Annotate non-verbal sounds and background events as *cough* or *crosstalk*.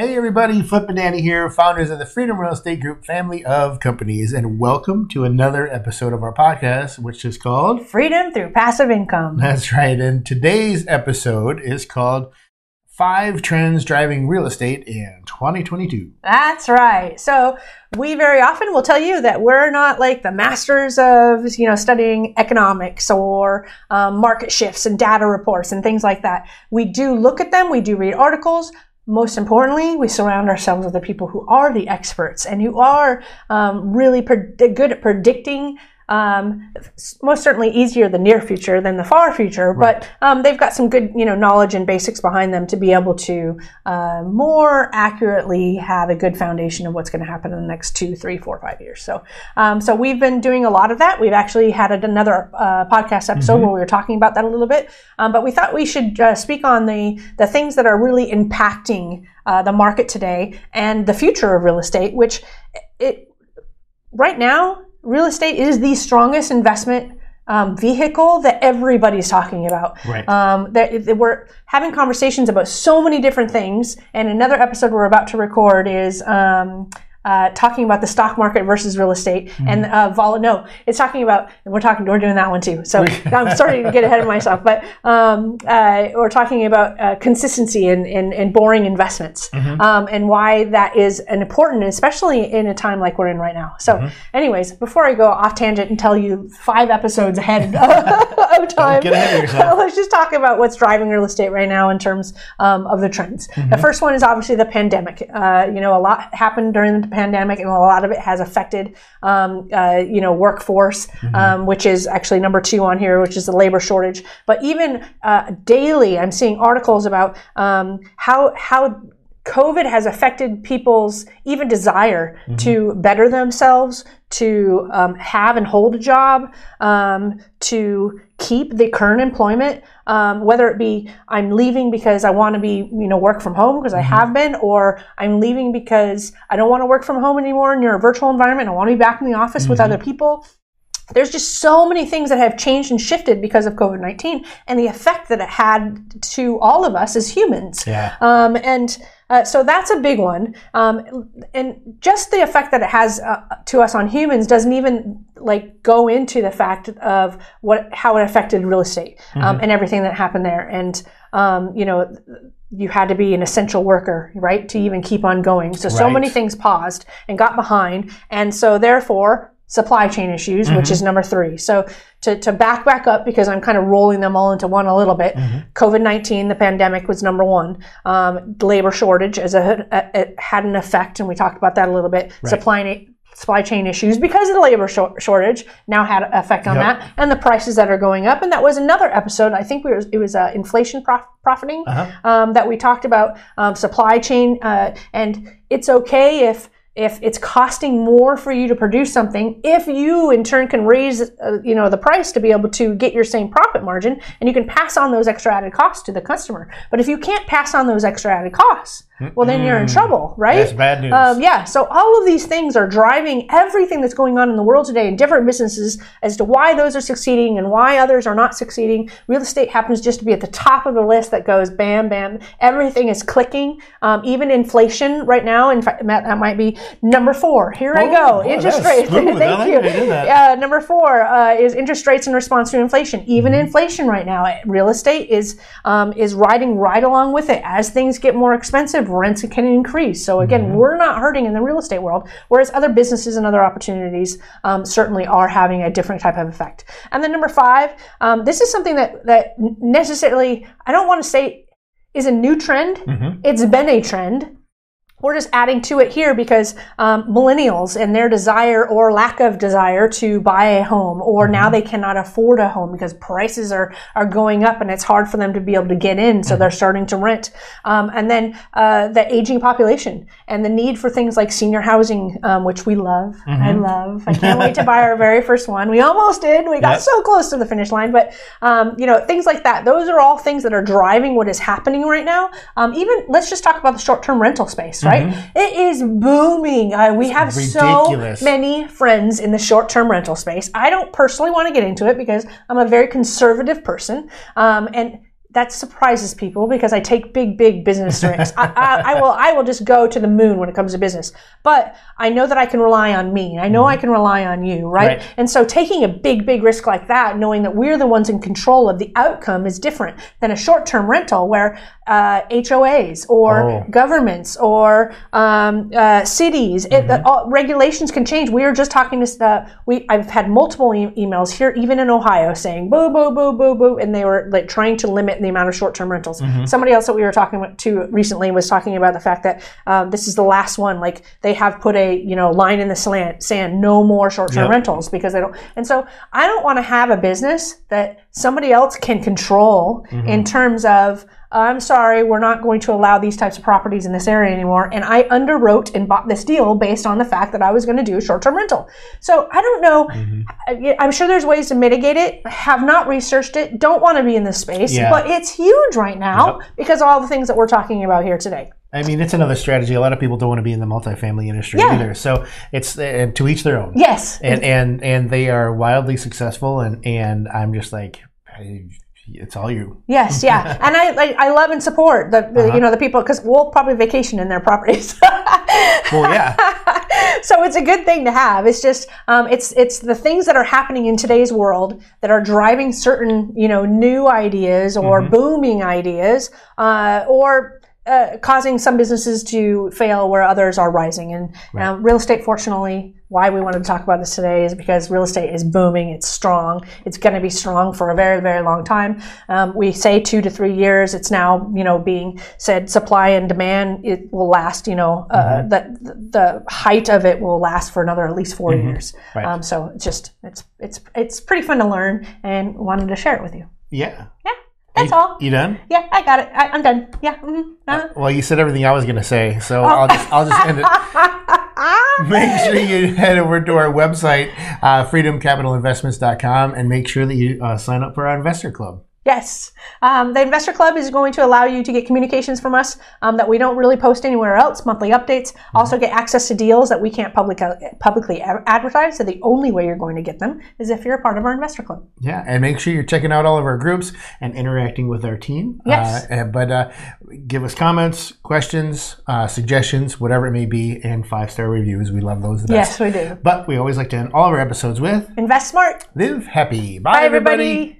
Hey everybody, Flip and Danny here, founders of the Freedom Real Estate Group family of companies, and welcome to another episode of our podcast, which is called Freedom Through Passive Income. That's right. And today's episode is called Five Trends Driving Real Estate in 2022. That's right. So we very often will tell you that we're not like the masters of, you know, studying economics or um, market shifts and data reports and things like that. We do look at them. We do read articles most importantly, we surround ourselves with the people who are the experts and who are um, really good at predicting um, most certainly easier the near future than the far future, right. but um, they've got some good, you know, knowledge and basics behind them to be able to uh, more accurately have a good foundation of what's going to happen in the next two, three, four, five years. So, um, so we've been doing a lot of that. We've actually had another uh, podcast episode mm-hmm. where we were talking about that a little bit, um, but we thought we should uh, speak on the the things that are really impacting uh, the market today and the future of real estate, which it right now real estate is the strongest investment um, vehicle that everybody's talking about. Right. Um, that, that, we're having conversations about so many different things. And another episode we're about to record is um, uh, talking about the stock market versus real estate mm-hmm. and uh, vol- no it's talking about we're talking we're doing that one too so *laughs* i'm starting to get ahead of myself but um, uh, we're talking about uh, consistency and, and, and, boring investments mm-hmm. um, and why that is an important especially in a time like we're in right now so mm-hmm. anyways before i go off tangent and tell you five episodes ahead *laughs* *laughs* time *laughs* let's just talk about what's driving real estate right now in terms um, of the trends the Mm-hmm. first one is obviously the pandemic uh, you know a lot happened during the pandemic, and a lot of it has affected, um, uh, you know, workforce, mm-hmm. um, which is actually number two on here, which is the labor shortage. But even uh, daily, I'm seeing articles about um, how how COVID has affected people's even desire mm-hmm. to better themselves, to um, have and hold a job, um, to keep the current employment, um, whether it be I'm leaving because I want to be, you know, work from home because mm-hmm. I have been, or I'm leaving because I don't want to work from home anymore and you're a virtual environment. I want to be back in the office mm-hmm. with other people there's just so many things that have changed and shifted because of COVID 19 and the effect that it had to all of us as humans. Yeah. Um, and uh, so that's a big one. Um, and just the effect that it has uh, to us on humans doesn't even like go into the fact of what how it affected real estate um, mm-hmm. and everything that happened there. And um, you know, you had to be an essential worker, right, to even keep on going. So right. so many things paused and got behind, and so therefore supply chain issues, mm-hmm. which is number three. So to, to back back up because I'm kind of rolling them all into one a little bit. Mm-hmm. COVID nineteen, the pandemic was number one. Um, labor shortage as a, a, had an effect, and we talked about that a little bit. Right. Supply supply chain issues because of the labor shortage now had an effect on yep. that and the prices that are going up and that was another episode i think we were, it was uh, inflation prof- profiting uh-huh. um, that we talked about um, supply chain uh, and it's okay if if it's costing more for you to produce something if you in turn can raise uh, you know the price to be able to get your same profit margin and you can pass on those extra added costs to the customer. But if you can't pass on those extra added costs well then you're in trouble right? That's bad news. Um, yeah so all of these things are driving everything that's going on in the world today in different businesses as to why those are succeeding and why others are not succeeding. Real estate happens just to be at the top of the list that goes bam bam. Everything is clicking. Um, even inflation right now in fact that might be Number four, here oh, *laughs* I go. Boy, interest rates. Thank you. Uh, number four uh, is interest rates in response to inflation. Even mm-hmm. inflation right now, real estate is um, is riding right along with it. As things get more expensive, rents can increase. So again, mm-hmm. we're not hurting in the real estate world, whereas other businesses and other opportunities um, certainly are having a different type of effect. And then number five, um, this is something that that necessarily I don't want to say is a new trend. Mm-hmm. It's been a trend we're just adding to it here because um, millennials and their desire or lack of desire to buy a home, or now mm-hmm. they cannot afford a home because prices are are going up and it's hard for them to be able to get in, so mm-hmm. they're starting to rent. Um, and then uh, the aging population and the need for things like senior housing, um, which we love. Mm-hmm. I love. I can't wait to buy our very first one. We almost did. We got yep. so close to the finish line, but um, you know things like that. Those are all things that are driving what is happening right now. Um, even let's just talk about the short term rental space right? Mm-hmm. It is booming. Uh, we it's have ridiculous. so many friends in the short term rental space. I don't personally want to get into it because I'm a very conservative person. Um, and that surprises people because I take big, big business *laughs* risks. I, I, I, will, I will just go to the moon when it comes to business. But I know that I can rely on me. I know mm-hmm. I can rely on you, right? right? And so taking a big, big risk like that, knowing that we're the ones in control of the outcome, is different than a short-term rental where uh, HOAs or oh. governments or um, uh, cities, mm-hmm. it, all, regulations can change. We were just talking to uh, we. I've had multiple e- emails here, even in Ohio, saying boo, boo, boo, boo, boo, and they were like trying to limit the amount of short-term rentals. Mm-hmm. Somebody else that we were talking to recently was talking about the fact that um, this is the last one. Like they have put a you know line in the sand, sand no more short-term yep. rentals because they don't. And so I don't want to have a business that somebody else can control mm-hmm. in terms of I'm sorry, we're not going to allow these types of properties in this area anymore. And I underwrote and bought this deal based on the fact that I was going to do a short term rental. So I don't know. Mm-hmm. I'm sure there's ways to mitigate it. Have not researched it. Don't want to be in this space. Yeah. But it's huge right now yep. because of all the things that we're talking about here today. I mean, it's another strategy. A lot of people don't want to be in the multifamily industry yeah. either. So it's and to each their own. Yes. And and and they are wildly successful. And and I'm just like, it's all you. Yes, yeah, *laughs* and I like I love and support the, the uh-huh. you know the people because we'll probably vacation in their properties. *laughs* well, yeah. so it's a good thing to have. It's just um, it's it's the things that are happening in today's world that are driving certain you know new ideas or mm-hmm. booming ideas uh, or uh, causing some businesses to fail where others are rising. And right. uh, real estate, fortunately, why we wanted to talk about this today is because real estate is booming. It's strong. It's going to be strong for a very, very long time. Um, we say two to three years. It's now, you know, being said supply and demand. It will last. You know, uh, mm-hmm. the the height of it will last for another at least 4 mm-hmm. years. Right. Um, so it's just it's it's it's pretty fun to learn, and wanted to share it with you. Yeah. Yeah. That's you, all. You done? Yeah, I got it. I, am done. Yeah. Mm-hmm. Uh-huh. well, you said everything I was going to say, so oh. I'll just I'll just end it. *laughs* make sure you head over to our website, uh, freedomcapitalinvestments.com, and make sure that you uh, sign up for our investor club. Yes. Um, the Investor Club is going to allow you to get communications from us um, that we don't really post anywhere else, monthly updates. Mm-hmm. Also, get access to deals that we can't public, publicly advertise. So, the only way you're going to get them is if you're a part of our Investor Club. Yeah. And make sure you're checking out all of our groups and interacting with our team. Yes. Uh, but uh, give us comments, questions, uh, suggestions, whatever it may be, and five star reviews. We love those the best. Yes, we do. But we always like to end all of our episodes with Invest Smart, Live Happy. Bye, Bye everybody. everybody.